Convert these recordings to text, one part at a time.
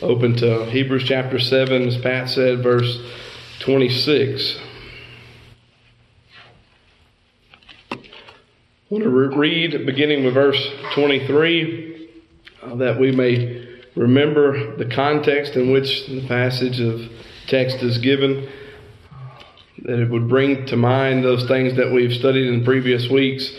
open to Hebrews chapter 7, as Pat said, verse 26. I want to re- read beginning with verse 23 uh, that we may remember the context in which the passage of text is given, that it would bring to mind those things that we've studied in previous weeks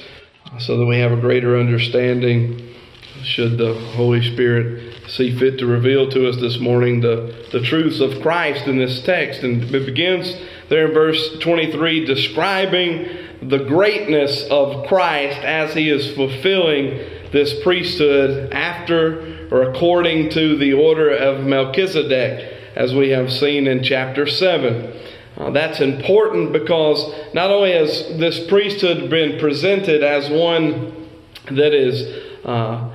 so that we have a greater understanding should the Holy Spirit see fit to reveal to us this morning the, the truths of Christ in this text. And it begins there in verse 23 describing the greatness of Christ as he is fulfilling this priesthood after or according to the order of Melchizedek, as we have seen in chapter 7. Uh, that's important because not only has this priesthood been presented as one that is uh,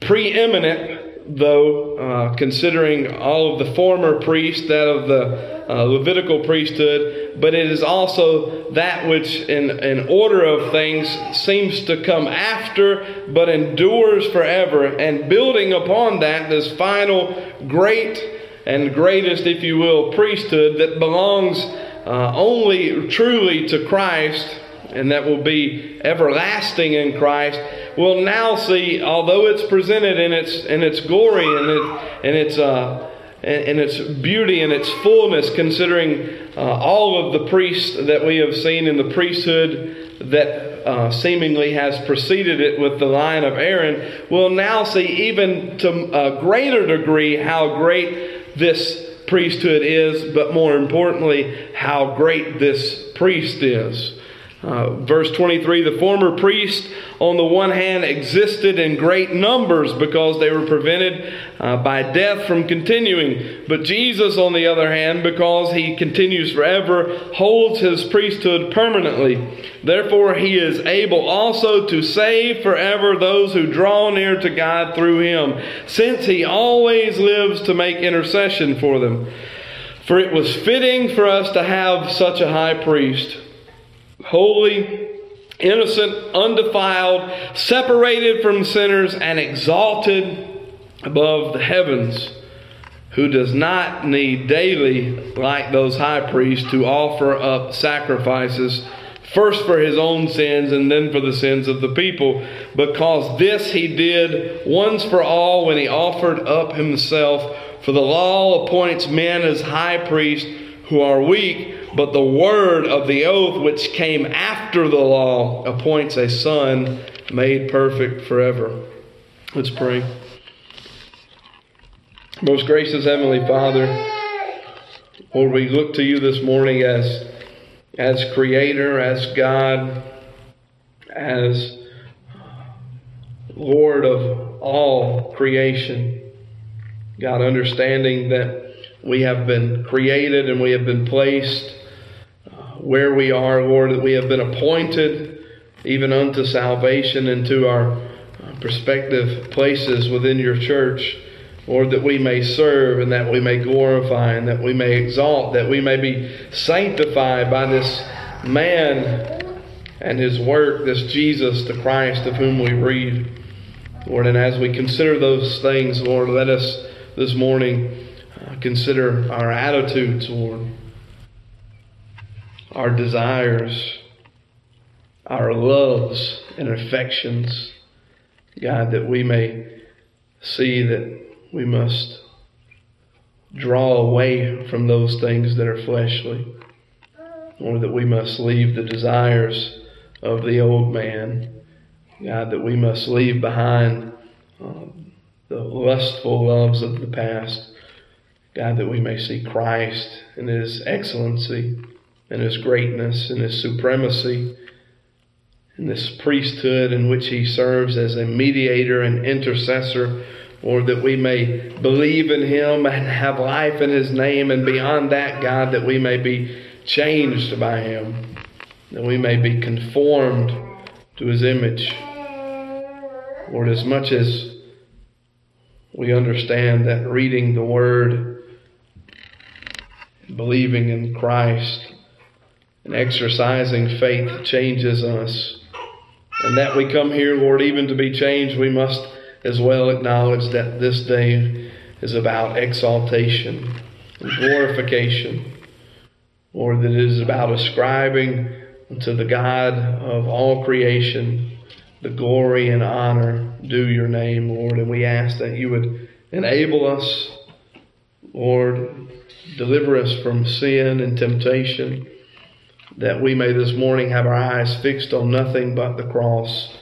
preeminent, though, uh, considering all of the former priests, that of the uh, Levitical priesthood, but it is also that which, in, in order of things, seems to come after, but endures forever. And building upon that, this final great and greatest, if you will, priesthood that belongs uh, only truly to Christ and that will be everlasting in Christ, we'll now see, although it's presented in its in its glory and it and its uh, in its beauty and its fullness, considering uh, all of the priests that we have seen in the priesthood that uh, seemingly has preceded it with the line of Aaron, we'll now see even to a greater degree how great this priesthood is, but more importantly, how great this priest is. Uh, verse 23 the former priest, on the one hand, existed in great numbers because they were prevented uh, by death from continuing. But Jesus, on the other hand, because he continues forever, holds his priesthood permanently. Therefore, he is able also to save forever those who draw near to God through him, since he always lives to make intercession for them. For it was fitting for us to have such a high priest holy, innocent, undefiled, separated from sinners, and exalted above the heavens, who does not need daily, like those high priests, to offer up sacrifices. First for his own sins and then for the sins of the people, because this he did once for all when he offered up himself. For the law appoints men as high priests who are weak, but the word of the oath which came after the law appoints a son made perfect forever. Let's pray. Most gracious Heavenly Father, Lord, we look to you this morning as, as Creator, as God, as Lord of all creation. God, understanding that we have been created and we have been placed where we are, Lord, that we have been appointed even unto salvation and to our prospective places within your church. Lord, that we may serve and that we may glorify and that we may exalt, that we may be sanctified by this man and his work, this Jesus, the Christ of whom we read. Lord, and as we consider those things, Lord, let us this morning uh, consider our attitudes, Lord our desires, our loves and affections, God, that we may see that we must draw away from those things that are fleshly, or that we must leave the desires of the old man. God, that we must leave behind um, the lustful loves of the past. God, that we may see Christ in His excellency and his greatness and his supremacy and this priesthood in which he serves as a mediator and intercessor, or that we may believe in him and have life in his name, and beyond that, God, that we may be changed by him, that we may be conformed to his image. Lord, as much as we understand that reading the Word, believing in Christ, and exercising faith changes us. And that we come here, Lord, even to be changed, we must as well acknowledge that this day is about exaltation and glorification. Lord, that it is about ascribing to the God of all creation the glory and honor due your name, Lord. And we ask that you would enable us, Lord, deliver us from sin and temptation, that we may this morning have our eyes fixed on nothing but the cross,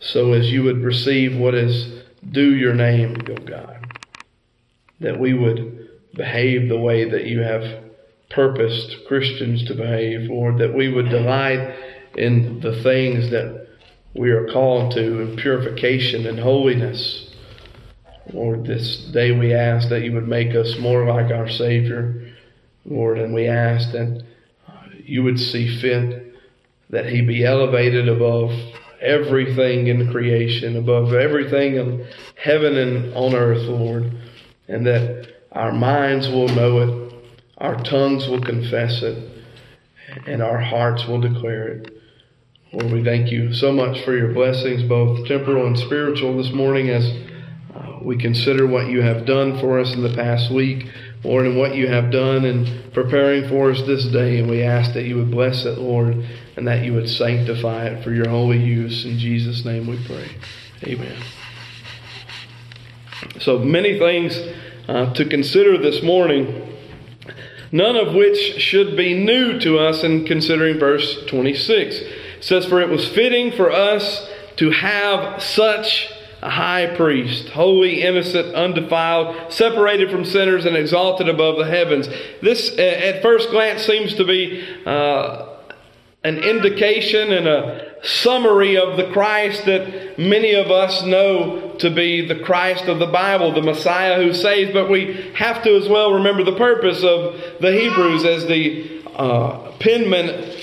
so as you would receive what is due your name, O God. That we would behave the way that you have purposed Christians to behave, Lord, that we would delight in the things that we are called to in purification and holiness. Lord, this day we ask that you would make us more like our Savior, Lord, and we ask that you would see fit that he be elevated above everything in creation, above everything in heaven and on earth, Lord, and that our minds will know it, our tongues will confess it, and our hearts will declare it. Lord, we thank you so much for your blessings, both temporal and spiritual, this morning as uh, we consider what you have done for us in the past week, Lord, and what you have done in preparing for us this day. And we ask that you would bless it, Lord, and that you would sanctify it for your holy use. In Jesus' name we pray. Amen. So many things uh, to consider this morning, none of which should be new to us in considering verse 26. It says, For it was fitting for us to have such a high priest, holy, innocent, undefiled, separated from sinners, and exalted above the heavens. This, at first glance, seems to be uh, an indication and a summary of the Christ that many of us know to be the Christ of the Bible, the Messiah who saves. But we have to as well remember the purpose of the Hebrews as the uh, penman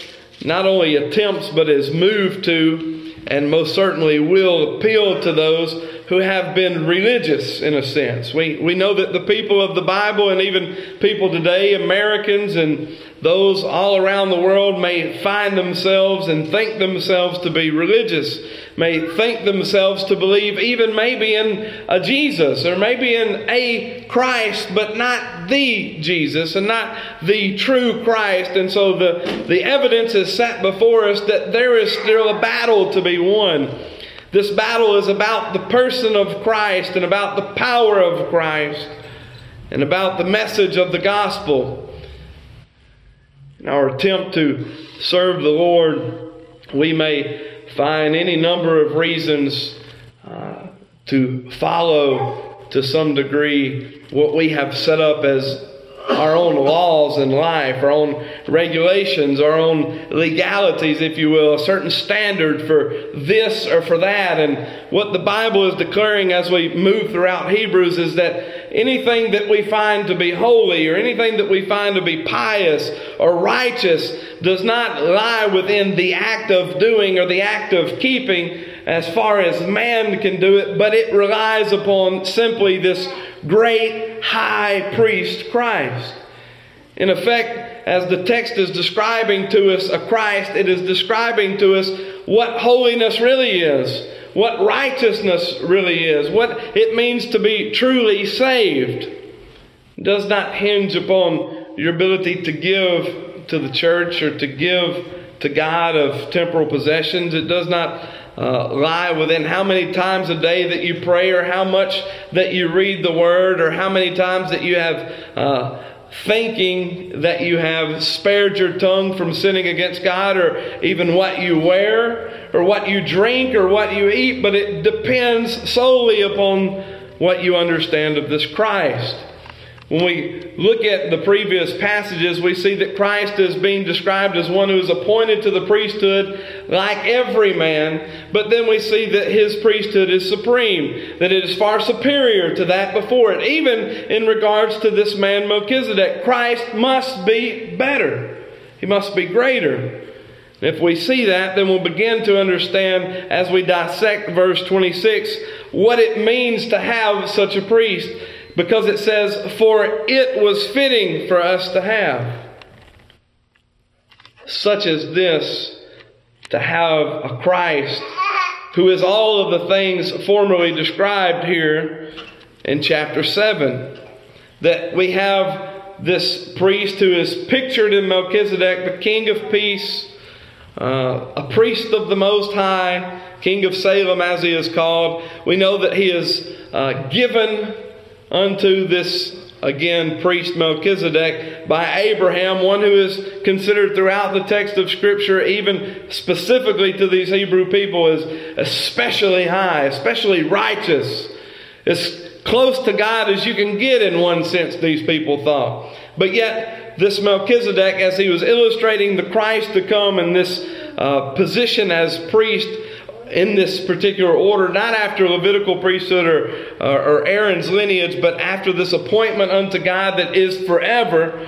not only attempts but is moved to and most certainly will appeal to those who have been religious in a sense. We, we know that the people of the Bible and even people today, Americans and those all around the world, may find themselves and think themselves to be religious, may think themselves to believe even maybe in a Jesus or maybe in a Christ, but not the Jesus and not the true Christ. And so the, the evidence is set before us that there is still a battle to be won. This battle is about the person of Christ and about the power of Christ and about the message of the gospel. In our attempt to serve the Lord, we may find any number of reasons uh, to follow to some degree what we have set up as our own laws in life, our own regulations, our own legalities, if you will, a certain standard for this or for that. And what the Bible is declaring as we move throughout Hebrews is that anything that we find to be holy or anything that we find to be pious or righteous does not lie within the act of doing or the act of keeping as far as man can do it, but it relies upon simply this great high priest Christ. In effect, as the text is describing to us a Christ, it is describing to us what holiness really is, what righteousness really is, what it means to be truly saved. It does not hinge upon your ability to give to the church or to give to God of temporal possessions. It does not uh, lie within how many times a day that you pray, or how much that you read the Word, or how many times that you have uh, thinking that you have spared your tongue from sinning against God, or even what you wear, or what you drink, or what you eat, but it depends solely upon what you understand of this Christ. When we look at the previous passages, we see that Christ is being described as one who is appointed to the priesthood like every man, but then we see that his priesthood is supreme, that it is far superior to that before it. Even in regards to this man Melchizedek, Christ must be better, he must be greater. If we see that, then we'll begin to understand as we dissect verse 26 what it means to have such a priest because it says, For it was fitting for us to have. Such as this, to have a Christ who is all of the things formerly described here in chapter 7. That we have this priest who is pictured in Melchizedek, the king of peace, uh, a priest of the Most High, king of Salem as he is called. We know that he is uh, given unto this again priest Melchizedek by Abraham, one who is considered throughout the text of Scripture, even specifically to these Hebrew people, is especially high, especially righteous, as close to God as you can get in one sense, these people thought. But yet, this Melchizedek, as he was illustrating the Christ to come in this uh, position as priest, in this particular order, not after Levitical priesthood or, uh, or Aaron's lineage, but after this appointment unto God that is forever,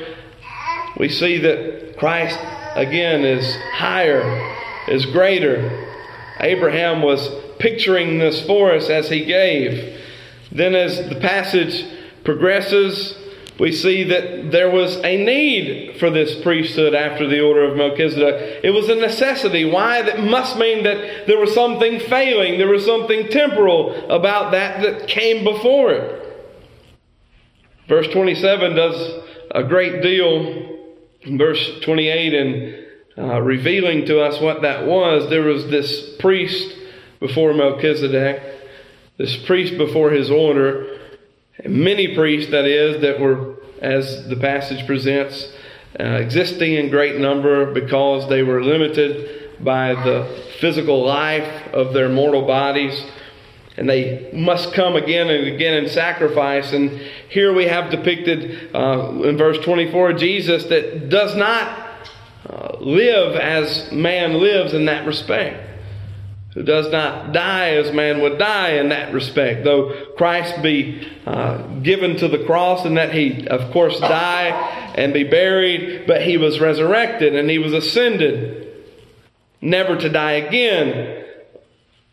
we see that Christ again is higher, is greater. Abraham was picturing this for us as he gave. Then, as the passage progresses, we see that there was a need for this priesthood after the order of Melchizedek. It was a necessity. Why? That must mean that there was something failing, there was something temporal about that that came before it. Verse 27 does a great deal, verse 28, in uh, revealing to us what that was. There was this priest before Melchizedek, this priest before his order Many priests, that is, that were, as the passage presents, uh, existing in great number because they were limited by the physical life of their mortal bodies. And they must come again and again and sacrifice. And here we have depicted uh, in verse 24 Jesus that does not uh, live as man lives in that respect who does not die as man would die in that respect. Though Christ be uh, given to the cross and that he, of course, die and be buried, but he was resurrected and he was ascended, never to die again.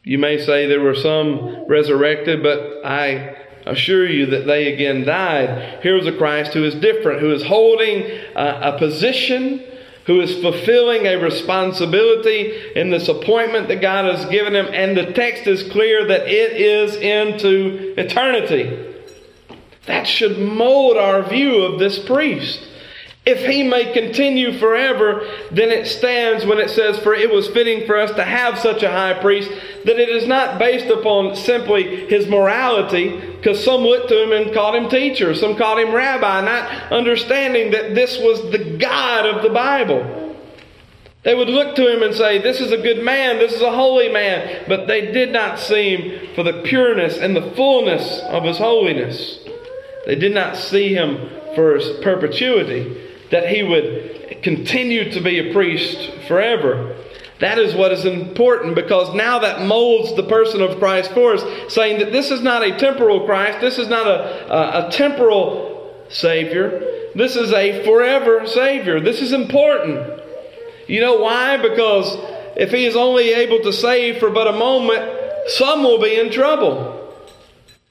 You may say there were some resurrected, but I assure you that they again died. Here was a Christ who is different, who is holding uh, a position who is fulfilling a responsibility in this appointment that God has given him. And the text is clear that it is into eternity. That should mold our view of this priest. If he may continue forever, then it stands when it says, For it was fitting for us to have such a high priest, that it is not based upon simply his morality, because some looked to him and called him teacher, some called him rabbi, not understanding that this was the God of the Bible. They would look to him and say, This is a good man, this is a holy man, but they did not see him for the pureness and the fullness of his holiness. They did not see him for his perpetuity that he would continue to be a priest forever. That is what is important because now that molds the person of Christ for us, saying that this is not a temporal Christ, this is not a, a, a temporal Savior, this is a forever Savior. This is important. You know why? Because if He is only able to save for but a moment, some will be in trouble.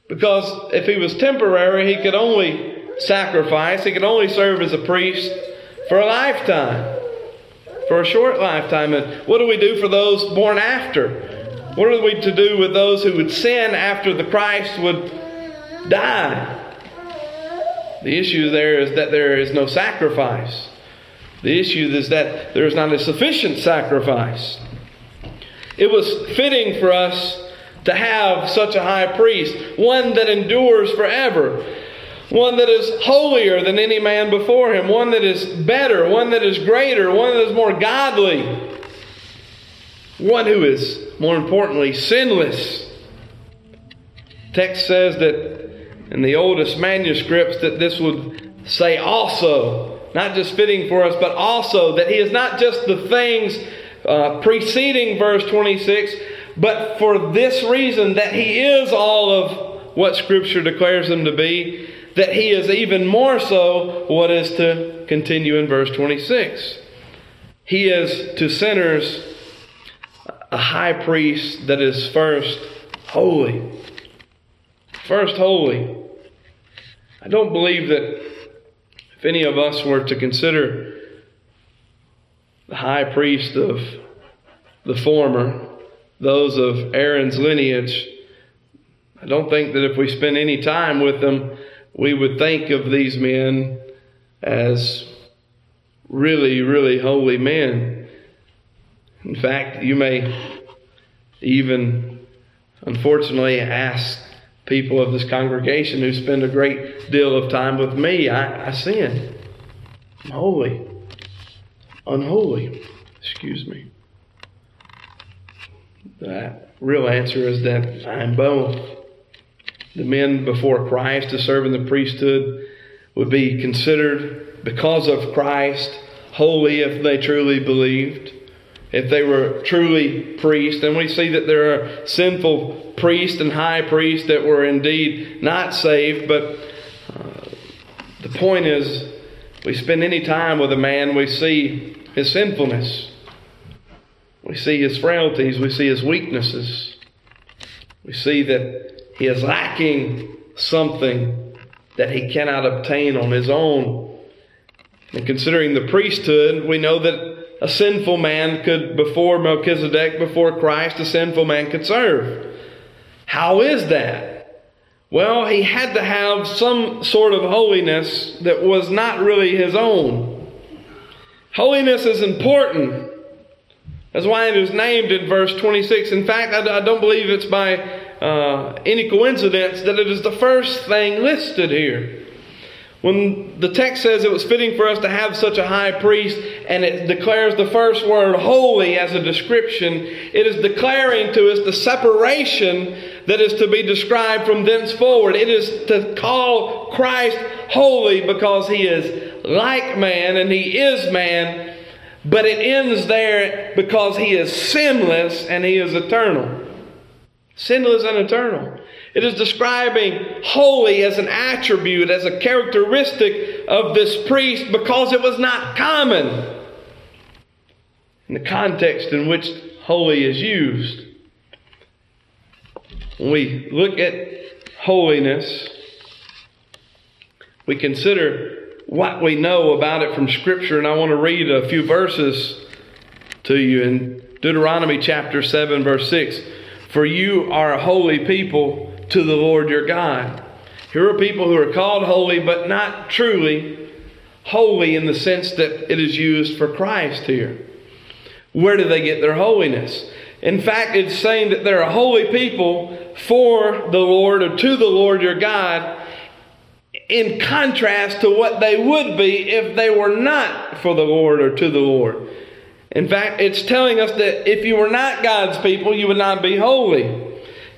Because if He was temporary, He could only sacrifice. He could only serve as a priest for a lifetime, for a short lifetime. And what do we do for those born after? What are we to do with those who would sin after the Christ would die? The issue there is that there is no sacrifice. The issue is that there is not a sufficient sacrifice. It was fitting for us to have such a high priest, one that endures forever one that is holier than any man before him, one that is better, one that is greater, one that is more godly, one who is, more importantly, sinless. Text says that in the oldest manuscripts that this would say also, not just fitting for us, but also that he is not just the things uh, preceding verse 26, but for this reason that he is all of what Scripture declares him to be that he is even more so what is to continue in verse 26. He is to sinners a high priest that is first holy. First holy. I don't believe that if any of us were to consider the high priest of the former, those of Aaron's lineage, I don't think that if we spend any time with them, we would think of these men as really, really holy men. In fact, you may even, unfortunately, ask people of this congregation who spend a great deal of time with me, I, I sin. I'm holy. Unholy. Excuse me. The real answer is that I'm both. The men before Christ to serve in the priesthood would be considered, because of Christ, holy if they truly believed, if they were truly priests. And we see that there are sinful priests and high priests that were indeed not saved, but uh, the point is, we spend any time with a man, we see his sinfulness. We see his frailties. We see his weaknesses. We see that he is lacking something that he cannot obtain on his own. And considering the priesthood, we know that a sinful man could, before Melchizedek, before Christ, a sinful man could serve. How is that? Well, he had to have some sort of holiness that was not really his own. Holiness is important. That's why it is named in verse 26. In fact, I, don't believe it's by uh, any coincidence that it is the first thing listed here. When the text says it was fitting for us to have such a high priest, and it declares the first word holy as a description, it is declaring to us the separation that is to be described from thenceforward. It is to call Christ holy because he is like man and he is man, but it ends there because he is sinless and he is eternal. Sinless and eternal. It is describing holy as an attribute, as a characteristic of this priest because it was not common in the context in which holy is used. When we look at holiness, we consider what we know about it from Scripture, and I want to read a few verses to you in Deuteronomy chapter 7, verse 6. For you are a holy people to the Lord your God. Here are people who are called holy, but not truly holy in the sense that it is used for Christ here. Where do they get their holiness? In fact, it's saying that they're a holy people for the Lord or to the Lord your God in contrast to what they would be if they were not for the Lord or to the Lord. In fact, it's telling us that if you were not God's people, you would not be holy.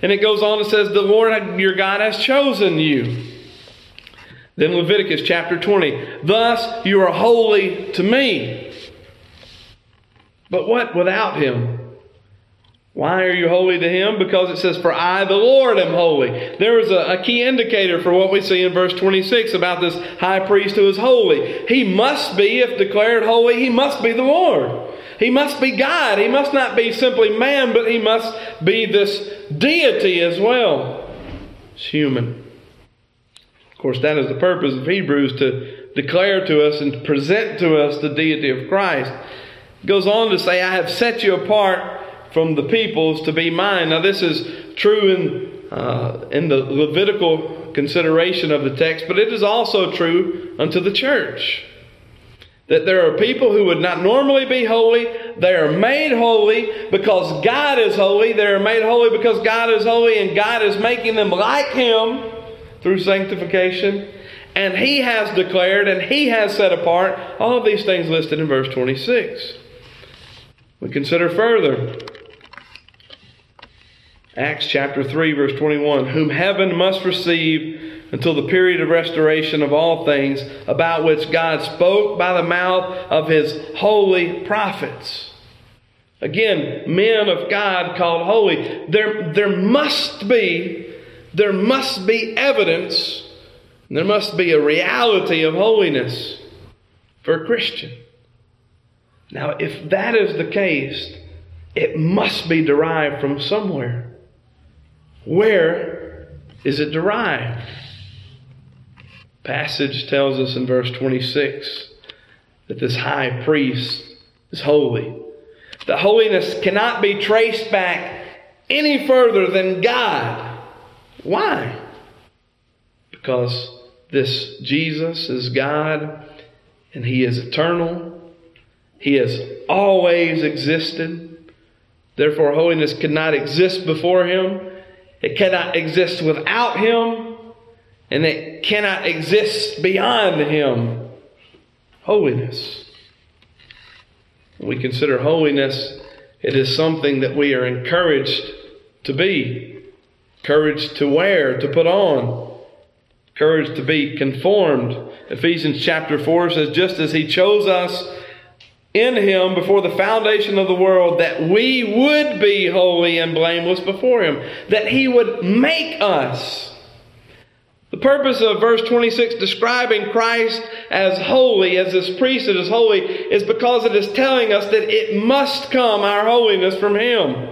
And it goes on and says, The Lord your God has chosen you. Then Leviticus chapter 20, Thus you are holy to me. But what without him? Why are you holy to him? Because it says, For I, the Lord, am holy. There is a, a, key indicator for what we see in verse 26 about this high priest who is holy. He must be, if declared holy, he must be the Lord. He must be God. He must not be simply man, but he must be this deity as well. It's human. Of course, that is the purpose of Hebrews to declare to us and present to us the deity of Christ. It goes on to say, I have set you apart from the peoples to be mine. Now, this is true in, uh, in the Levitical consideration of the text, but it is also true unto the church. That there are people who would not normally be holy. They are made holy because God is holy. They are made holy because God is holy, and God is making them like Him through sanctification. And He has declared and He has set apart all of these things listed in verse 26. We consider further Acts chapter 3, verse 21 Whom heaven must receive until the period of restoration of all things, about which God spoke by the mouth of his holy prophets. Again, men of God called holy. There, there must be, there must be evidence, there must be a reality of holiness for a Christian. Now, if that is the case, it must be derived from somewhere. Where is it derived? Passage tells us in verse 26 that this high priest is holy. The holiness cannot be traced back any further than God. Why? Because this Jesus is God and He is eternal. He has always existed. Therefore, holiness cannot exist before Him. It cannot exist without Him. And that cannot exist beyond Him. Holiness. When we consider holiness, it is something that we are encouraged to be, encouraged to wear, to put on, encouraged to be conformed. Ephesians chapter 4 says, Just as He chose us in Him before the foundation of the world, that we would be holy and blameless before Him, that He would make us the purpose of verse 26 describing Christ as holy, as this priesthood is holy, is because it is telling us that it must come, our holiness, from Him.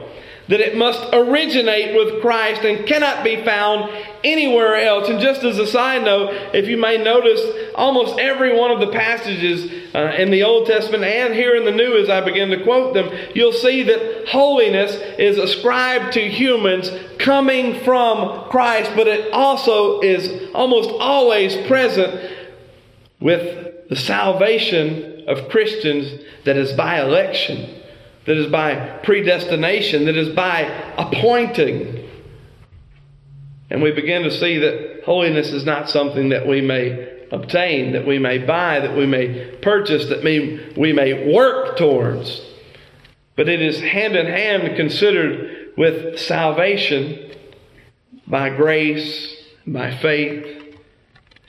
That it must originate with Christ and cannot be found anywhere else. And just as a side note, if you may notice, almost every one of the passages uh, in the Old Testament and here in the New, as I begin to quote them, you'll see that holiness is ascribed to humans coming from Christ, but it also is almost always present with the salvation of Christians that is by election, that is by predestination, that is by appointing. And we begin to see that holiness is not something that we may obtain, that we may buy, that we may purchase, that we, we may work towards. But it is hand in hand considered with salvation by grace, by faith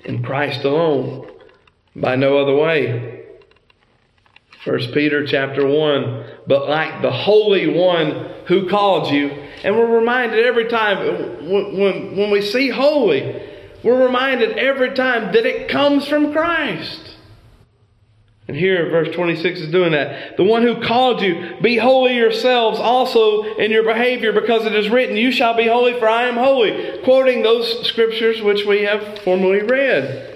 in Christ alone, by no other way. First Peter chapter 1, but like the Holy One who called you, and we're reminded every time when, when, when we see holy, we're reminded every time that it comes from Christ. And here, verse 26 is doing that. The one who called you, be holy yourselves also in your behavior, because it is written, You shall be holy, for I am holy. Quoting those scriptures which we have formerly read.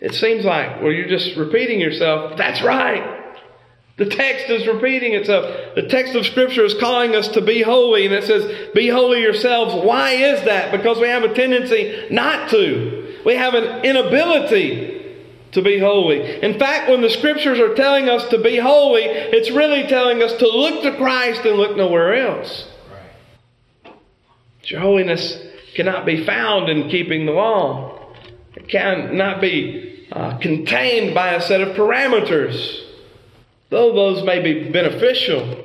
It seems like, well, you're just repeating yourself. That's right. The text is repeating itself. The text of Scripture is calling us to be holy, and it says, Be holy yourselves. Why is that? Because we have a tendency not to. We have an inability to be holy. In fact, when the Scriptures are telling us to be holy, it's really telling us to look to Christ and look nowhere else. Your holiness cannot be found in keeping the law, it cannot be uh, contained by a set of parameters. Though those may be beneficial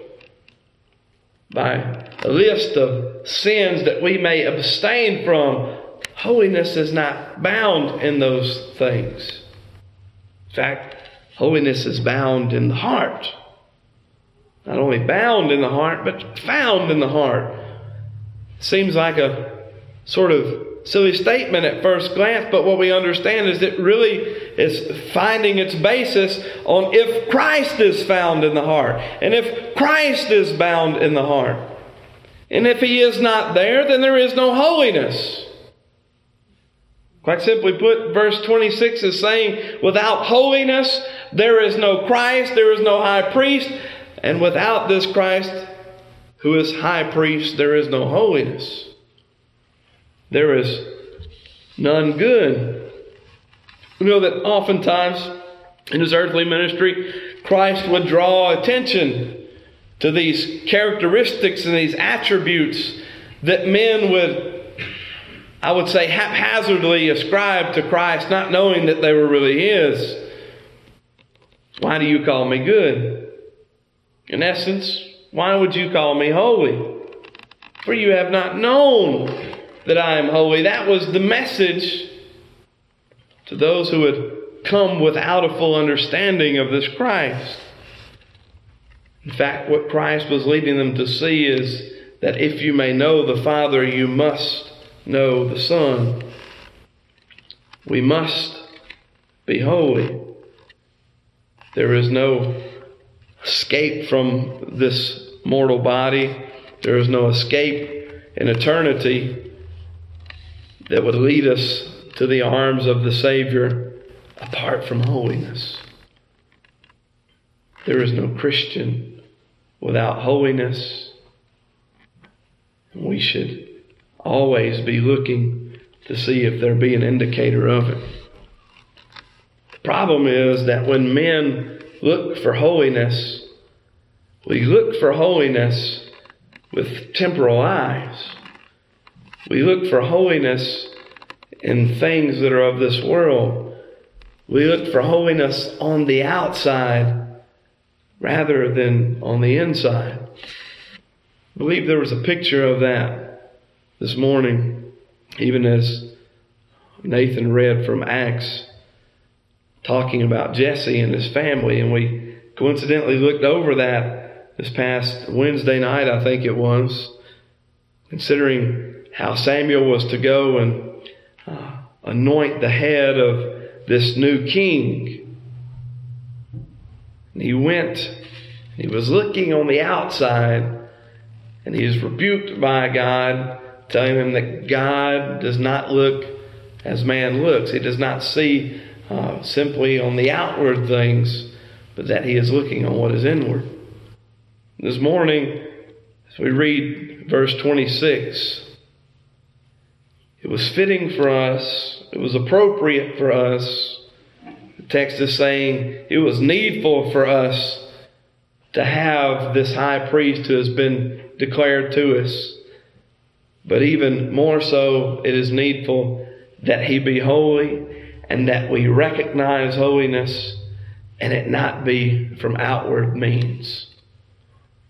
by a list of sins that we may abstain from, holiness is not bound in those things. In fact, holiness is bound in the heart. Not only bound in the heart, but found in the heart. Seems like a sort of silly statement at first glance, but what we understand is it really is finding its basis on if Christ is found in the heart, and if Christ is bound in the heart. And if he is not there, then there is no holiness. Quite simply put, verse 26 is saying, without holiness, there is no Christ, there is no high priest, and without this Christ, who is high priest, there is no holiness there is none good. We know that oftentimes in his earthly ministry, Christ would draw attention to these characteristics and these attributes that men would, I would say, haphazardly ascribe to Christ, not knowing that they were really his. Why do you call me good? In essence, why would you call me holy? For you have not known that I am holy. That was the message to those who had come without a full understanding of this Christ. In fact, what Christ was leading them to see is that if you may know the Father, you must know the Son. We must be holy. There is no escape from this mortal body. There is no escape in eternity that would lead us to the arms of the Savior apart from holiness. There is no Christian without holiness. We should always be looking to see if there be an indicator of it. The problem is that when men look for holiness, we look for holiness with temporal eyes. We look for holiness in things that are of this world. We look for holiness on the outside rather than on the inside. I believe there was a picture of that this morning, even as Nathan read from Acts, talking about Jesse and his family, and we coincidentally looked over that this past Wednesday night, I think it was, considering how Samuel was to go and uh, anoint the head of this new king. And he went, he was looking on the outside, and he is rebuked by God, telling him that God does not look as man looks. He does not see uh, simply on the outward things, but that he is looking on what is inward. This morning, as we read verse 26, it was fitting for us, it was appropriate for us. The text is saying it was needful for us to have this high priest who has been declared to us. But even more so, it is needful that he be holy and that we recognize holiness and it not be from outward means.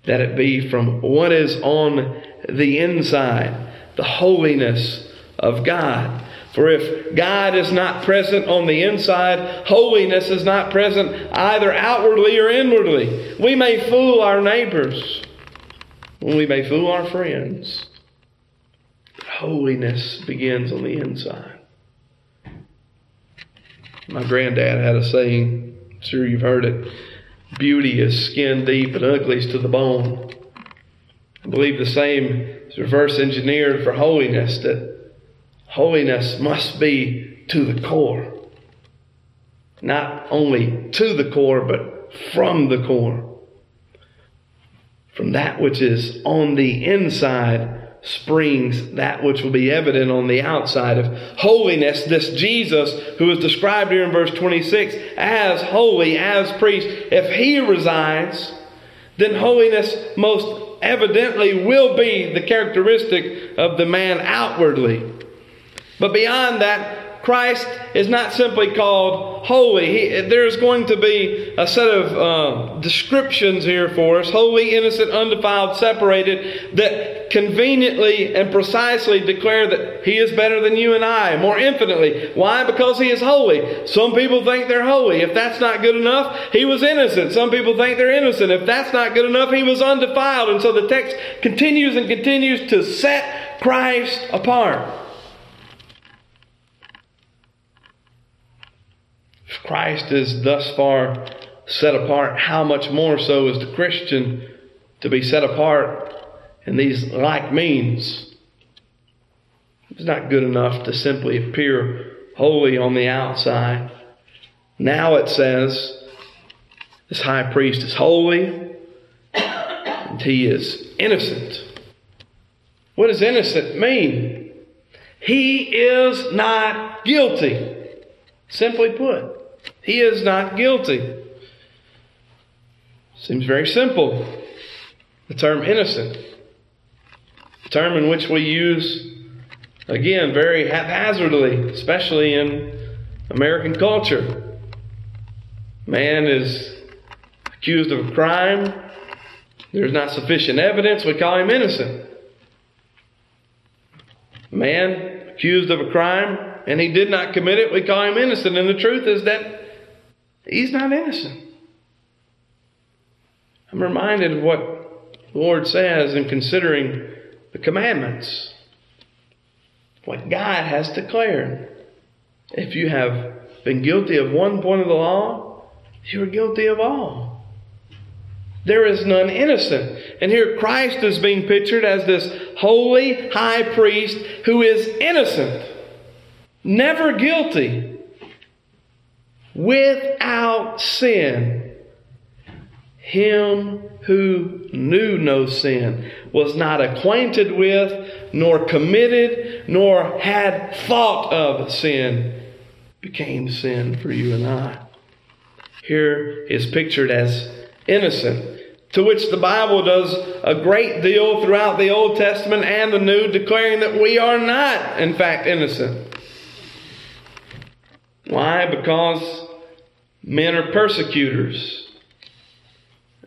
That it be from what is on the inside, the holiness of God. For if God is not present on the inside, holiness is not present either outwardly or inwardly. We may fool our neighbors, we may fool our friends. But holiness begins on the inside. My granddad had a saying, I'm sure you've heard it beauty is skin deep and ugly is to the bone. I believe the same is reverse engineered for holiness, that holiness must be to the core. Not only to the core, but from the core. From that which is on the inside springs that which will be evident on the outside of holiness. This Jesus, who is described here in verse 26 as holy, as priest, if he resides, then holiness most evidently will be the characteristic of the man outwardly. But beyond that, Christ is not simply called holy. He, there's going to be a set of uh, descriptions here for us holy, innocent, undefiled, separated that conveniently and precisely declare that He is better than you and I, more infinitely. Why? Because He is holy. Some people think they're holy. If that's not good enough, He was innocent. Some people think they're innocent. If that's not good enough, He was undefiled. And so the text continues and continues to set Christ apart. Christ is thus far set apart, how much more so is the Christian to be set apart in these like means? It's not good enough to simply appear holy on the outside. Now it says this high priest is holy and he is innocent. What does innocent mean? He is not guilty. Simply put. He is not guilty. Seems very simple. The term innocent, a term in which we use, again, very haphazardly, especially in American culture. Man is accused of a crime. There's not sufficient evidence. We call him innocent. Man accused of a crime and he did not commit it, we call him innocent. And the truth is that he's not innocent. I'm reminded of what the Lord says in considering the commandments, what God has declared. If you have been guilty of one point of the law, you are guilty of all. There is none innocent. And here Christ is being pictured as this holy high priest who is innocent never guilty, without sin. him who knew no sin, was not acquainted with, nor committed, nor had thought of sin, became sin for you and I. Here is pictured as innocent, to which the Bible does a great deal throughout the Old Testament and the New, declaring that we are not, in fact, innocent. Why? Because men are persecutors.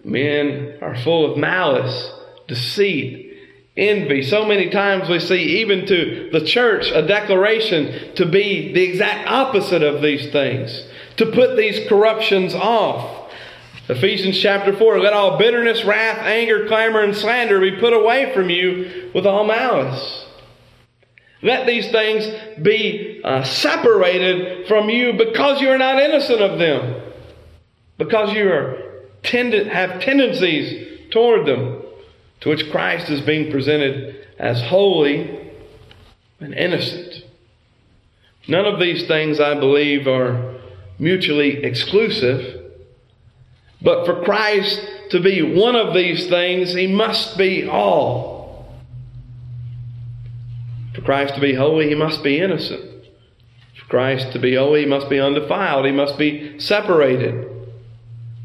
Men are full of malice, deceit, envy. So many times we see, even to the church, a declaration to be the exact opposite of these things, to put these corruptions off. Ephesians chapter 4 Let all bitterness, wrath, anger, clamor, and slander be put away from you with all malice. Let these things be uh, separated from you because you are not innocent of them, because you are tend- have tendencies toward them, to which Christ is being presented as holy and innocent. None of these things, I believe, are mutually exclusive. But for Christ to be one of these things, he must be all. For Christ to be holy, he must be innocent. Christ to be holy, he must be undefiled. He must be separated.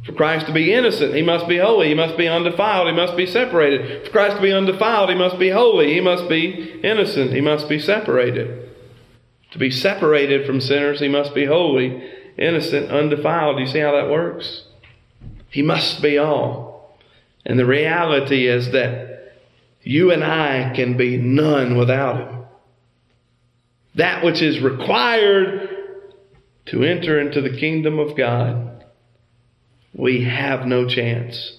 For Christ to be innocent, he must be holy. He must be undefiled. He must be separated. For Christ to be undefiled, he must be holy. He must be innocent. He must be separated. To be separated from sinners, he must be holy, innocent, undefiled. You see how that works? He must be all. And the reality is that you and I can be none without him. That which is required to enter into the kingdom of God we have no chance.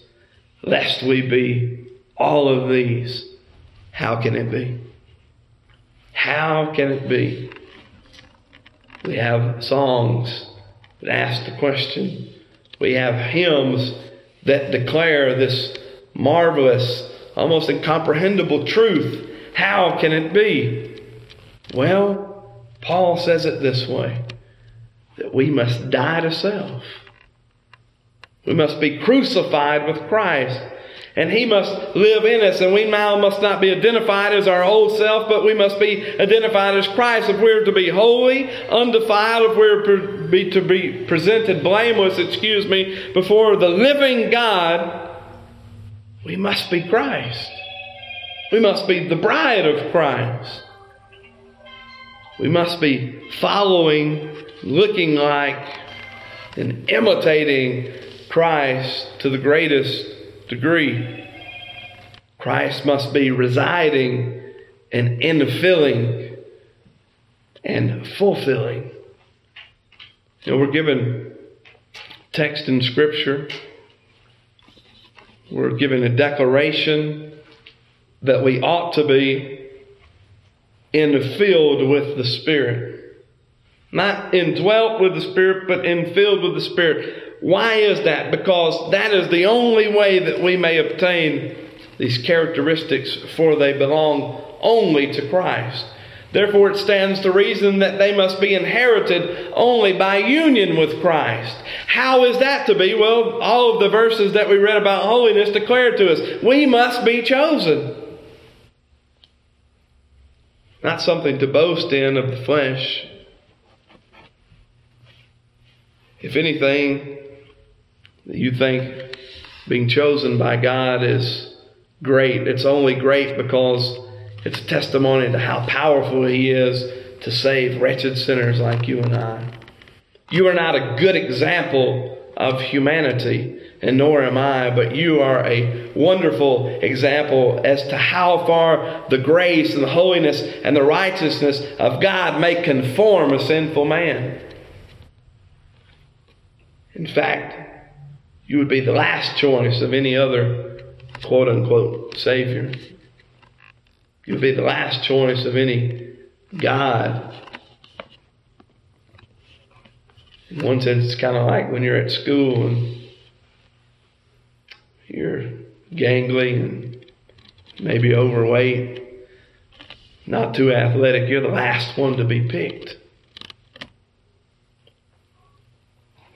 Lest we be all of these. How can it be? How can it be? We have songs that ask the question. We have hymns that declare this marvelous, almost incomprehensible truth. How can it be? Well, Paul says it this way that we must die to self we must be crucified with Christ. And He must live in us. And we now must not be identified as our old self, but we must be identified as Christ. If we're to be holy, undefiled, if we're be, to be presented blameless, excuse me, before the living God, we must be Christ. We must be the bride of Christ. We must be following, looking like, and imitating Christ to the greatest degree. Christ must be residing and infilling and fulfilling. You know, we're given text in Scripture. We're given a declaration that we ought to be infilled with the Spirit. Not indwelt with the Spirit, but infilled with the Spirit. Why is that? Because that is the only way that we may obtain these characteristics, for they belong only to Christ. Therefore, it stands to reason that they must be inherited only by union with Christ. How is that to be? Well, all of the verses that we read about holiness declare to us we must be chosen. Not something to boast in of the flesh. If anything, you think being chosen by God is great. It's only great because it's a testimony to how powerful He is to save wretched sinners like you and I. You are not a good example of humanity, and nor am I, but you are a wonderful example as to how far the grace and the holiness and the righteousness of God may conform a sinful man. In fact, you would be the last choice of any other quote unquote Savior. You would be the last choice of any God. In one sense, it's kind of like when you're at school and you're gangly and maybe overweight, not too athletic, you're the last one to be picked.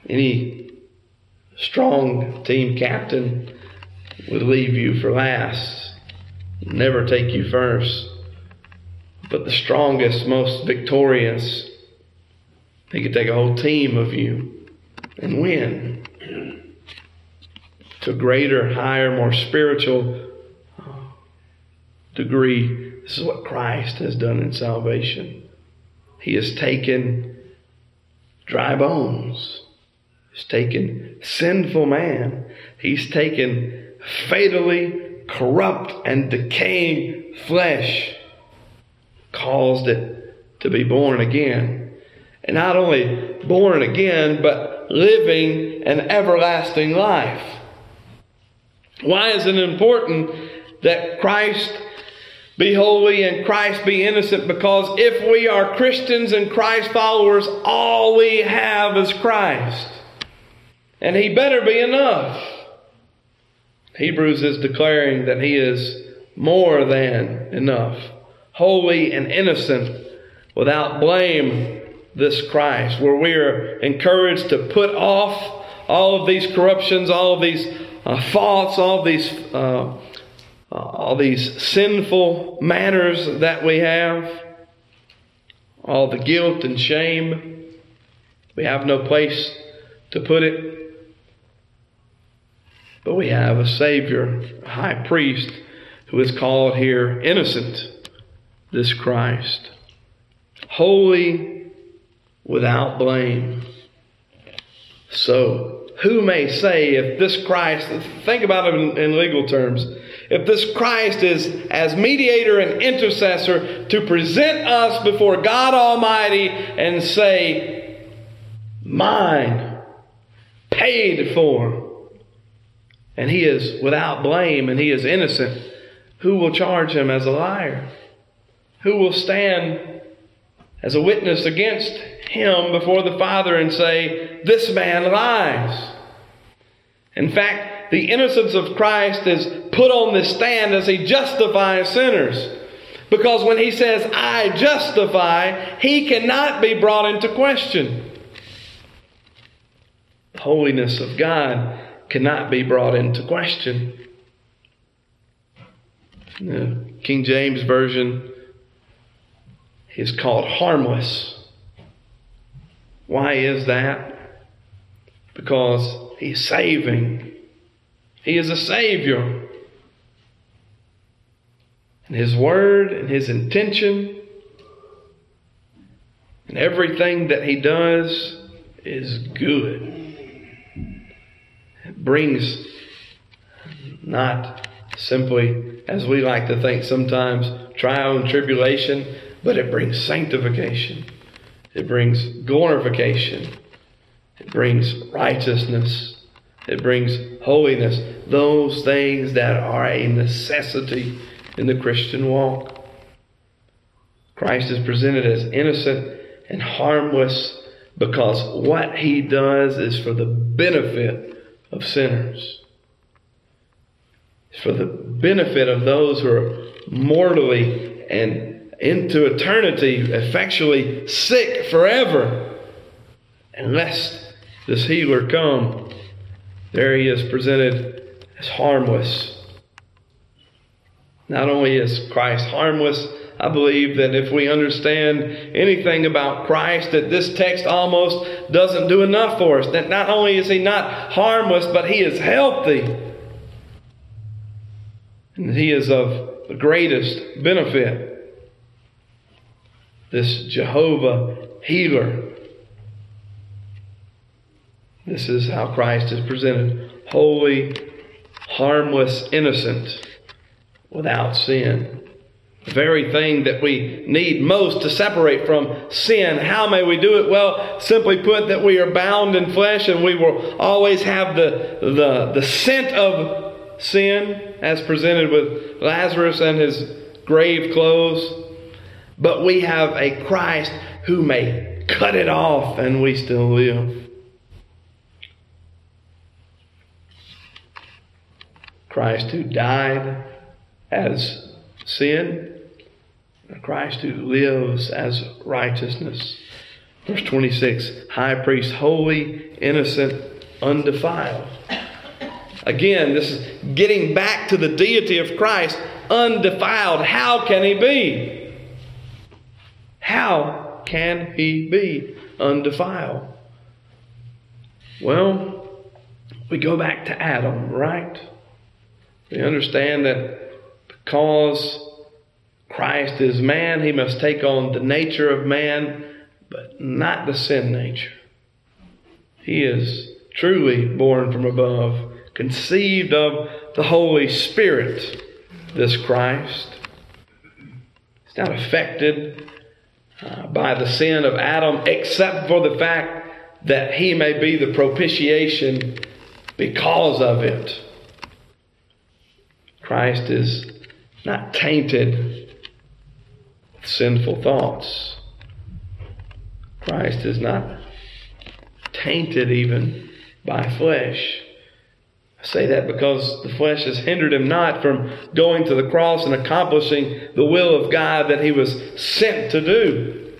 Any strong team captain would leave you for last, never take you first. But the strongest, most victorious, he could take a whole team of you and win to a greater, higher, more spiritual uh, degree. This is what Christ has done in salvation. He has taken dry bones. He's taken sinful man. He's taken fatally corrupt and decaying flesh, caused it to be born again. And not only born again, but living an everlasting life. Why is it important that Christ be holy and Christ be innocent? Because if we are Christians and Christ followers, all we have is Christ. And He better be enough. Hebrews is declaring that He is more than enough, holy and innocent, without blame, this Christ, where we are encouraged to put off all of these corruptions, all of these uh, thoughts, all these uh, all these sinful manners that we have, all the guilt and shame. We have no place to put it. But we have a Savior, a high priest, who is called here innocent, this Christ. Holy without blame. So, who may say if this Christ, think about it in, in, legal terms, if this Christ is as mediator and intercessor to present us before God Almighty and say, mine, paid for, and he is without blame and he is innocent, who will charge him as a liar? Who will stand as a witness against him before the Father and say, This man lies. In fact, the innocence of Christ is put on the stand as he justifies sinners. Because when he says, I justify, he cannot be brought into question. The holiness of God cannot be brought into question. The King James Version is called harmless. Why is that? Because he's saving. He is a Savior. And His Word and His intention and everything that He does is good. It brings not simply, as we like to think sometimes, trial and tribulation, but it brings sanctification. It brings glorification. It brings righteousness. It brings holiness. Those things that are a necessity in the Christian walk. Christ is presented as innocent and harmless because what he does is for the benefit of sinners. It's for the benefit of those who are mortally and into eternity effectually sick forever. Unless this healer come there he is presented as harmless. Not only is christ harmless i believe that if we understand anything about christ that this text almost doesn't do enough for us. That not only is he not harmless but he is healthy. And he is of the greatest benefit this Jehovah healer. This is how Christ is presented holy, harmless, innocent, without sin. The very thing that we need most to separate from sin. How may we do it? Well, simply put, that we are bound in flesh and we will always have the, the, the scent of sin as presented with Lazarus and his grave clothes. But we have a Christ who may cut it off and we still live. Christ who died as sin, Christ who lives as righteousness. Verse 26 High priest, holy, innocent, undefiled. Again, this is getting back to the deity of Christ, undefiled. How can he be? How can he be undefiled? Well, we go back to Adam, right? We understand that because Christ is man, he must take on the nature of man, but not the sin nature. He is truly born from above, conceived of the Holy Spirit, this Christ. He's not affected by the sin of Adam, except for the fact that he may be the propitiation because of it. Christ is not tainted with sinful thoughts. Christ is not tainted even by flesh. I say that because the flesh has hindered him not from going to the cross and accomplishing the will of God that he was sent to do.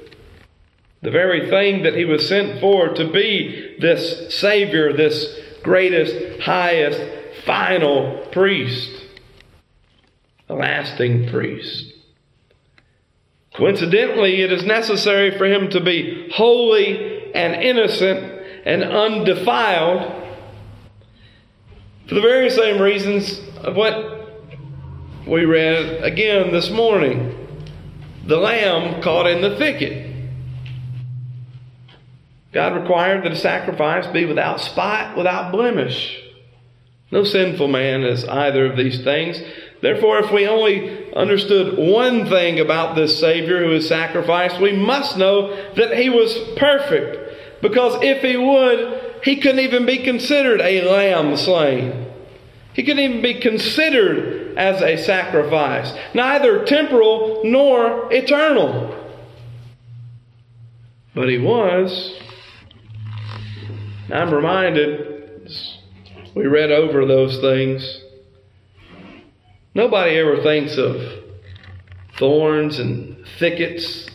The very thing that he was sent for to be this Savior, this greatest, highest, final priest, a lasting priest. Coincidentally, it is necessary for him to be holy and innocent and undefiled for the very same reasons of what we read again this morning the lamb caught in the thicket. God required that a sacrifice be without spot, without blemish. No sinful man is either of these things. Therefore, if we only understood one thing about this Savior who is sacrificed, we must know that he was perfect. Because if he would, he couldn't even be considered a lamb slain. He couldn't even be considered as a sacrifice, neither temporal nor eternal. But he was. I'm reminded, we read over those things. Nobody ever thinks of thorns and thickets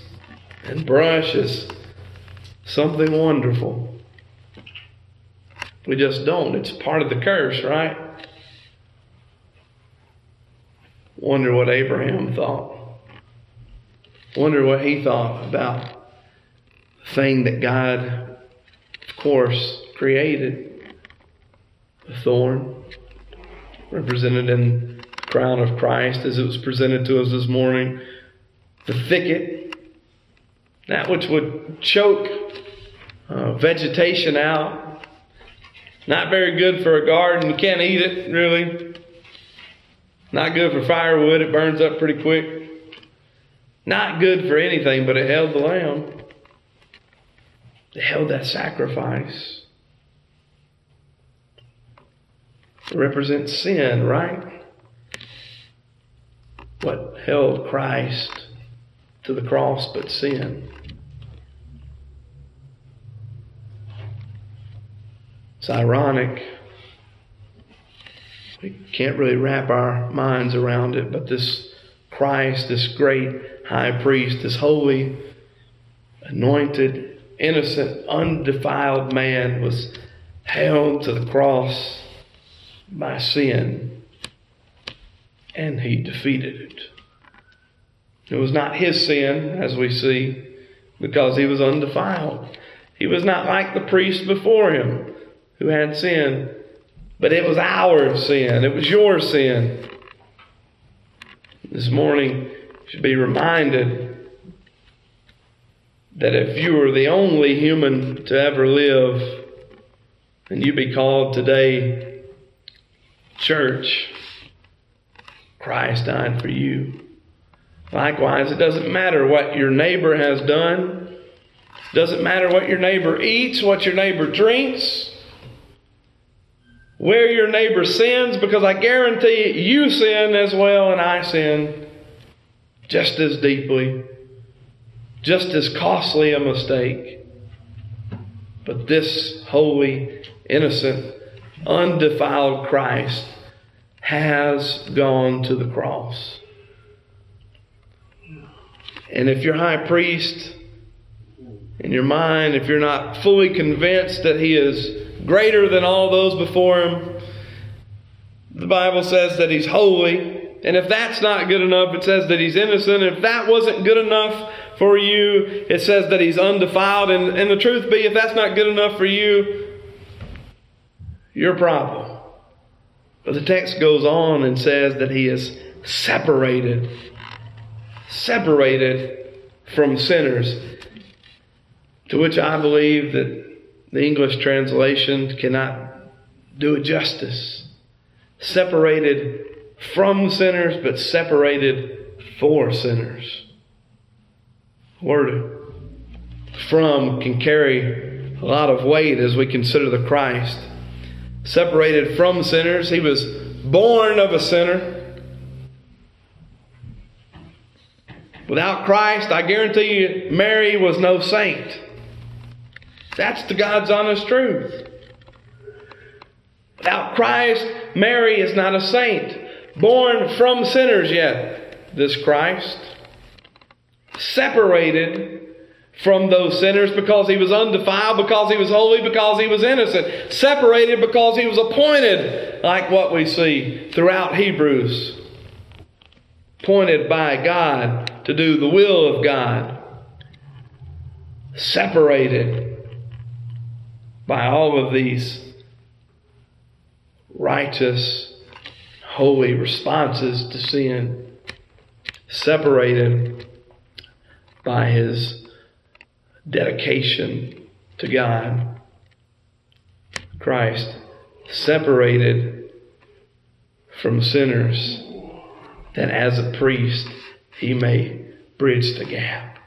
and brush as something wonderful. We just don't. It's part of the curse, right? Wonder what Abraham thought. Wonder what he thought about the thing that God, of course, created. The thorn, represented in the crown of Christ as it was presented to us this morning. The thicket, that which would choke uh, vegetation out. Not very good for a garden. You can't eat it, really. Not good for firewood. It burns up pretty quick. Not good for anything, but it held the lamb. It held that sacrifice. It represents sin, right? What held Christ to the cross but sin? It's ironic. We can't really wrap our minds around it, but this Christ, this great high priest, this holy, anointed, innocent, undefiled man was held to the cross by sin, and he defeated it. It was not his sin, as we see, because he was undefiled. He was not like the priest before him who had sin, but it was our sin. It was your sin. This morning, you should be reminded that if you were the only human to ever live, and you be called today church, Christ died for you. Likewise, it doesn't matter what your neighbor has done. Doesn't matter what your neighbor eats, what your neighbor drinks where your neighbor sins because I guarantee you sin as well and I sin just as deeply, just as costly a mistake. But this holy, innocent, undefiled Christ has gone to the cross. And if your high priest, in your mind, if you're not fully convinced that he is greater than all those before him, The Bible says that he's holy. And if that's not good enough, it says that he's innocent. If that wasn't good enough for you, it says that he's undefiled. And, and the truth be, if that's not good enough for you, your problem. But the text goes on and says that he is separated. Separated from sinners. To which I believe that the English translation cannot do it justice. Separated from sinners, but separated for sinners. Word from can carry a lot of weight as we consider the Christ. Separated from sinners, he was born of a sinner. Without Christ, I guarantee you, Mary was no saint. That's the God's honest truth. Without Christ, Mary is not a saint. Born from sinners yet, this Christ, separated from those sinners because he was undefiled, because he was holy, because he was innocent, separated because he was appointed, like what we see throughout Hebrews, appointed by God to do the will of God, separated by all of these righteous holy responses to sin, separated by his dedication to God. Christ separated from sinners that as a priest he may bridge the gap.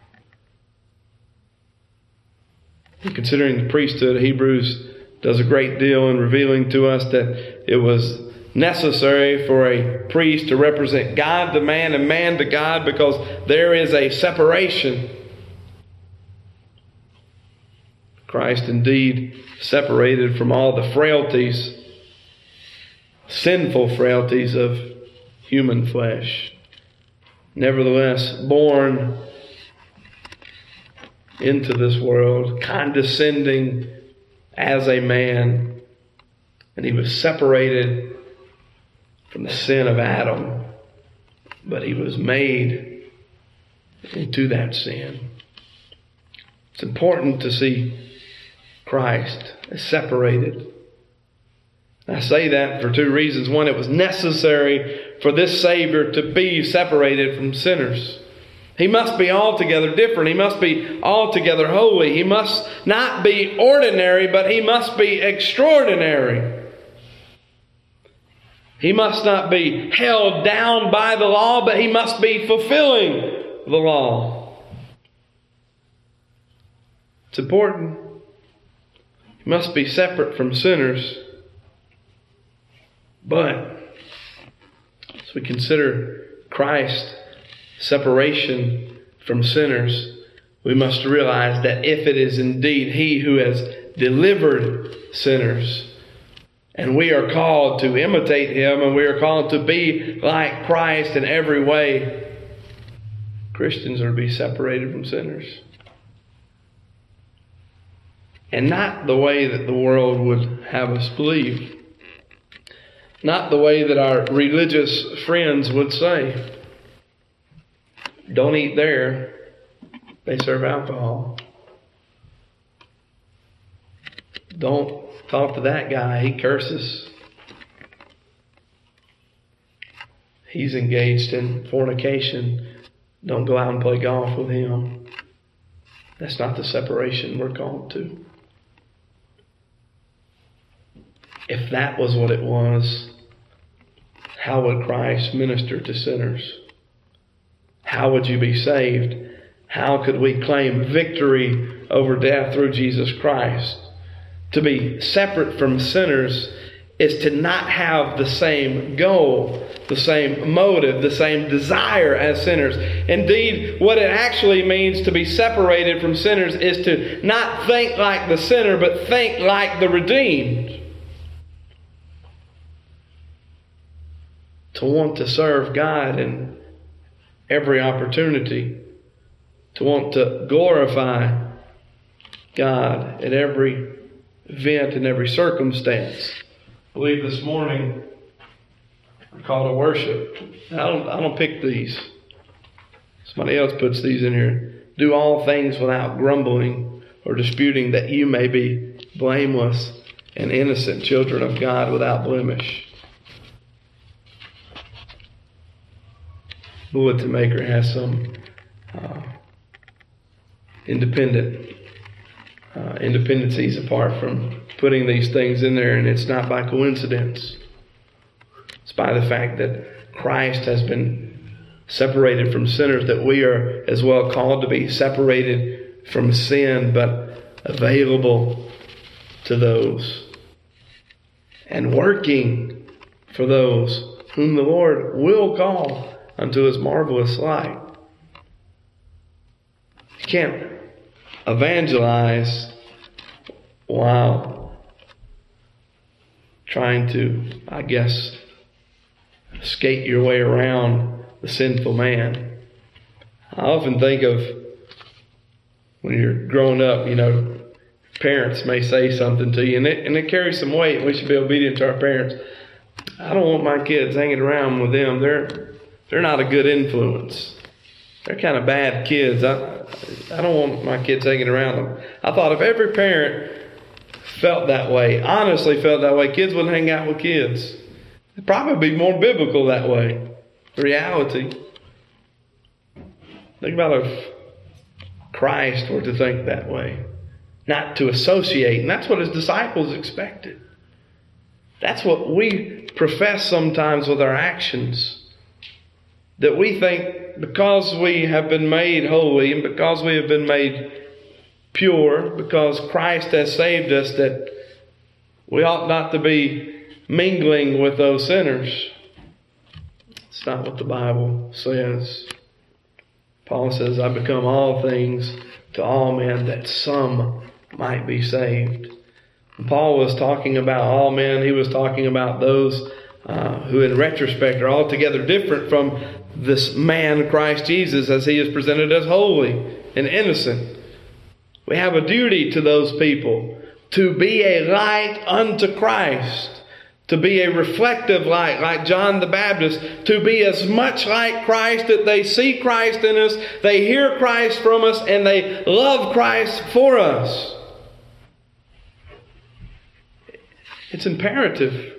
And considering the priesthood, Hebrews does a great deal in revealing to us that it was necessary for a priest to represent God to man and man to God because there is a separation. Christ indeed separated from all the frailties, sinful frailties of human flesh. Nevertheless, born into this world, condescending as a man, and he was separated from the sin of Adam, but he was made into that sin. It's important to see Christ as separated. I say that for two reasons. One, it was necessary for this Savior to be separated from sinners. He must be altogether different. He must be altogether holy. He must not be ordinary, but he must be extraordinary. He must not be held down by the law, but he must be fulfilling the law. It's important. He must be separate from sinners. But as we consider Christ's separation from sinners, we must realize that if it is indeed He who has delivered sinners, and we are called to imitate him and we are called to be like Christ in every way. Christians are to be separated from sinners. And not the way that the world would have us believe. Not the way that our religious friends would say. Don't eat there, they serve alcohol. Don't Talk to that guy, he curses. He's engaged in fornication. Don't go out and play golf with him. That's not the separation we're called to. If that was what it was, how would Christ minister to sinners? How would you be saved? How could we claim victory over death through Jesus Christ? to be separate from sinners is to not have the same goal, the same motive, the same desire as sinners. Indeed, what it actually means to be separated from sinners is to not think like the sinner, but think like the redeemed. To want to serve God in every opportunity, to want to glorify God at every event, and every circumstance. I believe this morning We're called to worship. I don't, I don't pick these. Somebody else puts these in here. Do all things without grumbling or disputing, that you may be blameless and innocent children of God without blemish. Bulletin Maker has some uh, independent uh, independencies apart from putting these things in there, and it's not by coincidence. It's by the fact that Christ has been separated from sinners, that we are as well called to be separated from sin, but available to those. And working for those whom the Lord will call unto his marvelous light. You can't evangelize while trying to, I guess, skate your way around the sinful man. I often think of when you're growing up, you know, parents may say something to you and it, and it carries some weight. We should be obedient to our parents. I don't want my kids hanging around with them. They're they're not a good influence. They're kind of bad kids. I, I don't want my kids hanging around them. I thought if every parent felt that way, honestly felt that way, kids wouldn't hang out with kids. It'd probably be more biblical that way. Reality. Think about if Christ were to think that way, not to associate. And that's what his disciples expected. That's what we profess sometimes with our actions that we think because we have been made holy and because we have been made pure, because Christ has saved us, that we ought not to be mingling with those sinners. It's not what the Bible says. Paul says, I become all things to all men that some might be saved. When Paul was talking about all men, he was talking about those uh, who, in retrospect, are altogether different from this man, Christ Jesus, as he is presented as holy and innocent. We have a duty to those people to be a light unto Christ, to be a reflective light like John the Baptist, to be as much like Christ that they see Christ in us, they hear Christ from us, and they love Christ for us. It's imperative.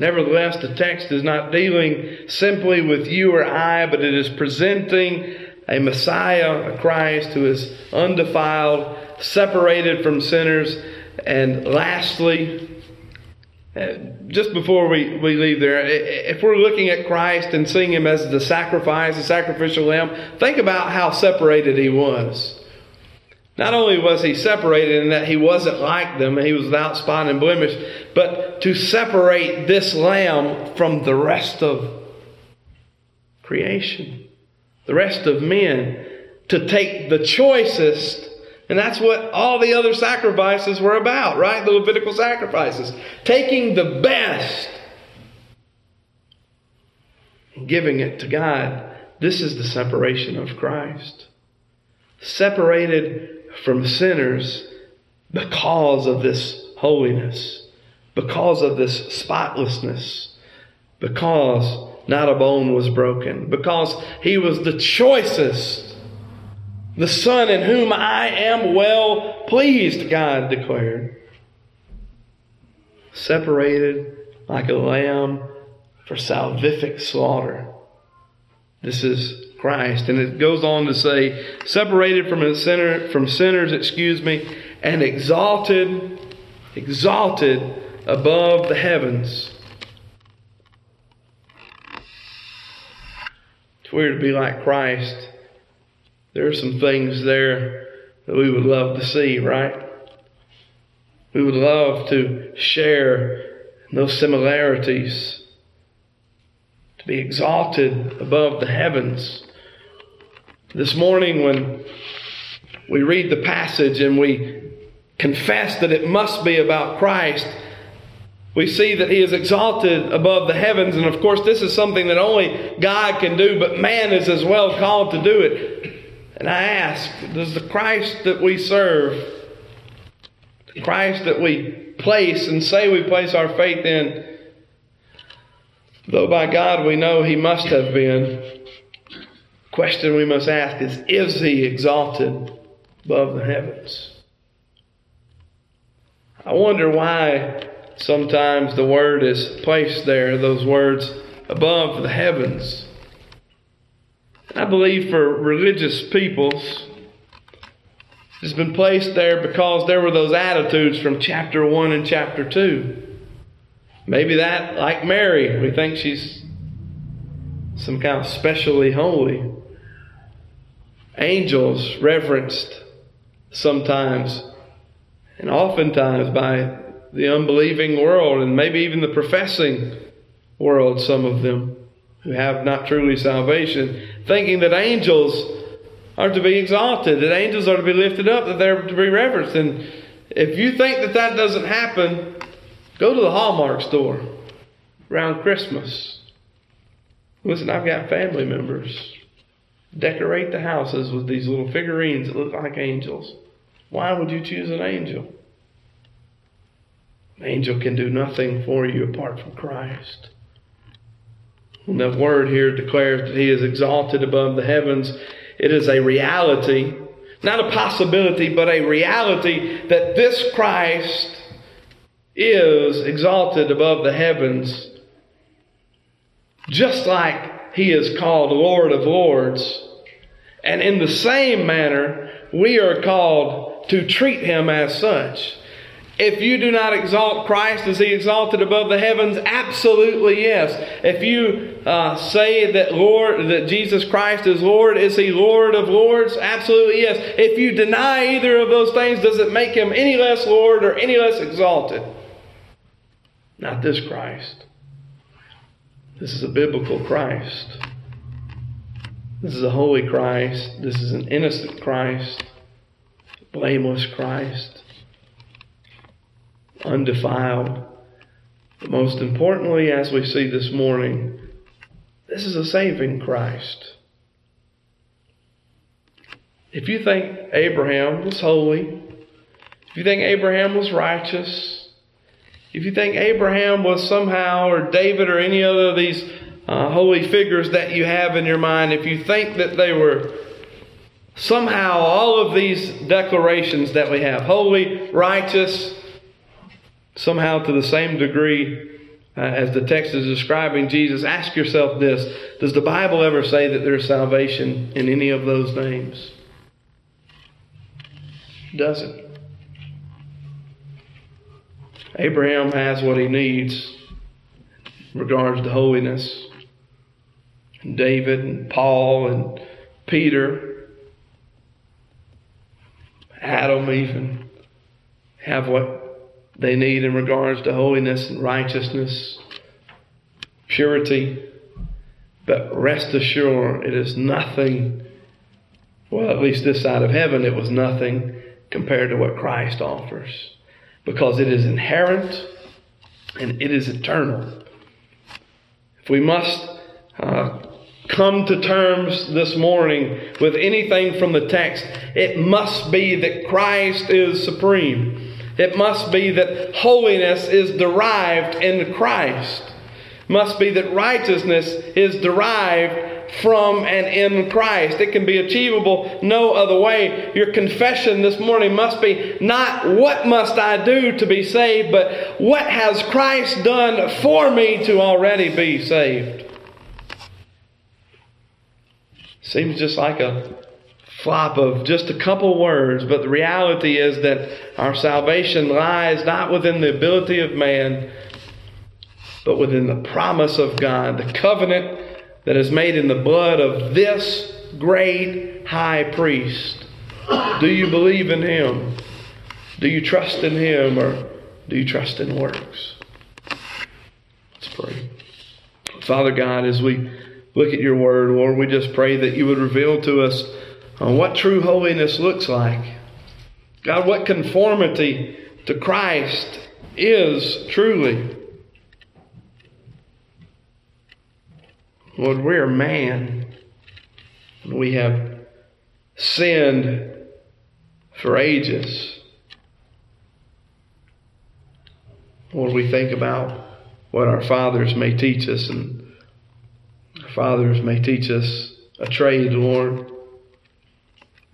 Nevertheless, the text is not dealing simply with you or I, but it is presenting a Messiah, a Christ who is undefiled, separated from sinners. And lastly, uh, just before we, we leave there, if we're looking at Christ and seeing him as the sacrifice, the sacrificial lamb, think about how separated he was. Not only was he separated in that he wasn't like them, he was without spot and blemish, but to separate this lamb from the rest of creation, the rest of men, to take the choicest. And that's what all the other sacrifices were about, right? The Levitical sacrifices. Taking the best and giving it to God. This is the separation of Christ. Separated from sinners because of this holiness, because of this spotlessness, because not a bone was broken, because he was the choicest, the Son in whom I am well pleased, God declared. Separated like a lamb for salvific slaughter. This is Christ. And it goes on to say, separated from sinner, from sinners, excuse me, and exalted, exalted above the heavens. To be like Christ, there are some things there that we would love to see, right? We would love to share those similarities, to be exalted above the heavens. This morning, when we read the passage and we confess that it must be about Christ, we see that He is exalted above the heavens. And of course, this is something that only God can do, but man is as well called to do it. And I ask, does the Christ that we serve, the Christ that we place and say we place our faith in, Though by God we know he must have been, question we must ask is Is he exalted above the heavens? I wonder why sometimes the word is placed there, those words above the heavens. I believe for religious peoples, it's been placed there because there were those attitudes from chapter 1 and chapter 2. Maybe that, like Mary, we think she's some kind of specially holy. Angels reverenced sometimes and oftentimes by the unbelieving world and maybe even the professing world, some of them who have not truly salvation, thinking that angels are to be exalted, that angels are to be lifted up, that they're to be reverenced. And if you think that that doesn't happen, go to the Hallmark store around Christmas. Listen, I've got family members. Decorate the houses with these little figurines that look like angels. Why would you choose an angel? An angel can do nothing for you apart from Christ. And the word here declares that he is exalted above the heavens. It is a reality, not a possibility, but a reality that this Christ is exalted above the heavens, just like he is called Lord of Lords. And in the same manner, we are called to treat him as such. If you do not exalt Christ, is he exalted above the heavens? Absolutely yes. If you uh, say that Lord, that Jesus Christ is Lord, is he Lord of Lords? Absolutely yes. If you deny either of those things, does it make him any less Lord or any less exalted? Not this Christ. This is a biblical Christ. This is a holy Christ. This is an innocent Christ, blameless Christ, undefiled. But most importantly, as we see this morning, this is a saving Christ. If you think Abraham was holy, if you think Abraham was righteous, if you think Abraham was somehow, or David, or any other of these uh, holy figures that you have in your mind, if you think that they were somehow all of these declarations that we have holy, righteous, somehow to the same degree uh, as the text is describing Jesus, ask yourself this Does the Bible ever say that there's salvation in any of those names? It doesn't. Abraham has what he needs in regards to holiness. And David and Paul and Peter, Adam even, have what they need in regards to holiness and righteousness, purity. But rest assured, it is nothing, well, at least this side of heaven, it was nothing compared to what Christ offers because it is inherent and it is eternal. If we must uh, come to terms this morning with anything from the text, it must be that Christ is supreme. It must be that holiness is derived in Christ. It must be that righteousness is derived from and in Christ. It can be achievable no other way. Your confession this morning must be not what must I do to be saved, but what has Christ done for me to already be saved. Seems just like a flop of just a couple words, but the reality is that our salvation lies not within the ability of man, but within the promise of God, the covenant that is made in the blood of this great high priest. Do you believe in him? Do you trust in him or do you trust in works? Let's pray. Father God, as we look at your word, Lord, we just pray that you would reveal to us uh, what true holiness looks like. God, what conformity to Christ is truly. Lord, we are man. We have sinned for ages. Lord, we think about what our fathers may teach us, and our fathers may teach us a trade, Lord.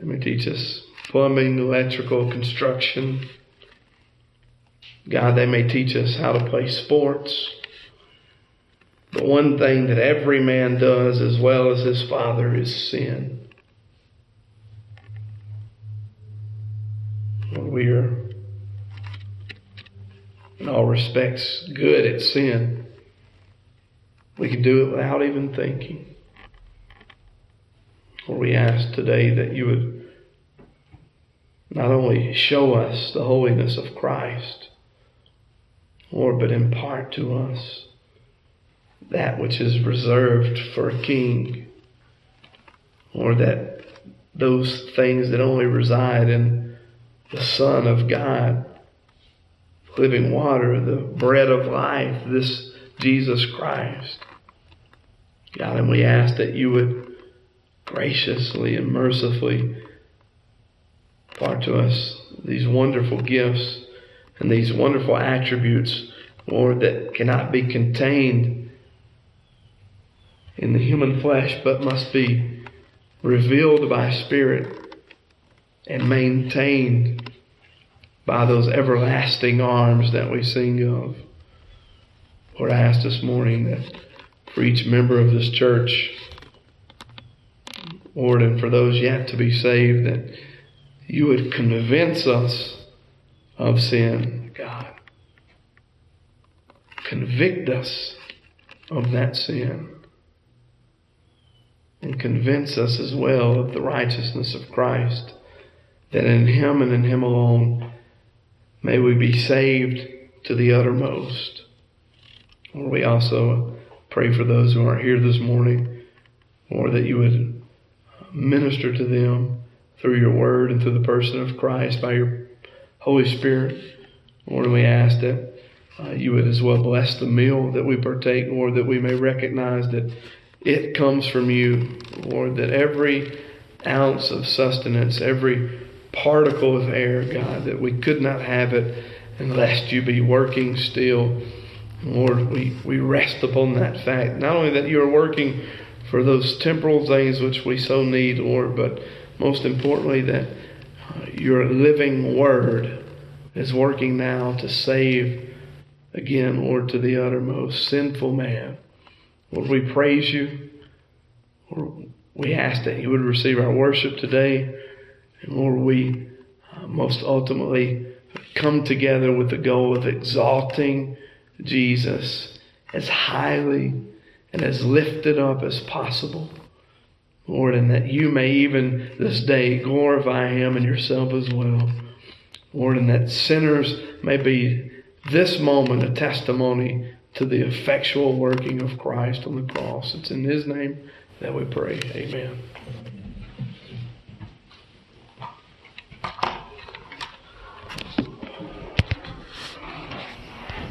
They may teach us plumbing, electrical, construction. God, they may teach us how to play sports. But one thing that every man does as well as his father is sin. We are, in all respects, good at sin. We can do it without even thinking. Lord, we ask today that you would not only show us the holiness of Christ, Lord, but impart to us that which is reserved for a king, or that those things that only reside in the Son of God, living water, the bread of life, this Jesus Christ. God, and we ask that you would graciously and mercifully impart to us these wonderful gifts and these wonderful attributes, Lord, that cannot be contained in the human flesh, but must be revealed by Spirit and maintained by those everlasting arms that we sing of. Lord, I ask this morning that for each member of this church, Lord, and for those yet to be saved, that you would convince us of sin, God. Convict us of that sin and convince us as well of the righteousness of Christ, that in Him and in Him alone may we be saved to the uttermost. Lord, we also pray for those who aren't here this morning, Lord, that you would minister to them through your word and through the person of Christ by your Holy Spirit. Lord, we ask that uh, you would as well bless the meal that we partake, Lord, that we may recognize that it comes from you, Lord, that every ounce of sustenance, every particle of air, God, that we could not have it unless you be working still. Lord, we, we rest upon that fact. Not only that you are working for those temporal things which we so need, Lord, but most importantly, that uh, your living word is working now to save again, Lord, to the uttermost sinful man. Lord, we praise you. Lord, we ask that you would receive our worship today. And Lord, we uh, most ultimately come together with the goal of exalting Jesus as highly and as lifted up as possible. Lord, and that you may even this day glorify him and yourself as well. Lord, and that sinners may be this moment a testimony to the effectual working of Christ on the cross. It's in his name that we pray. Amen.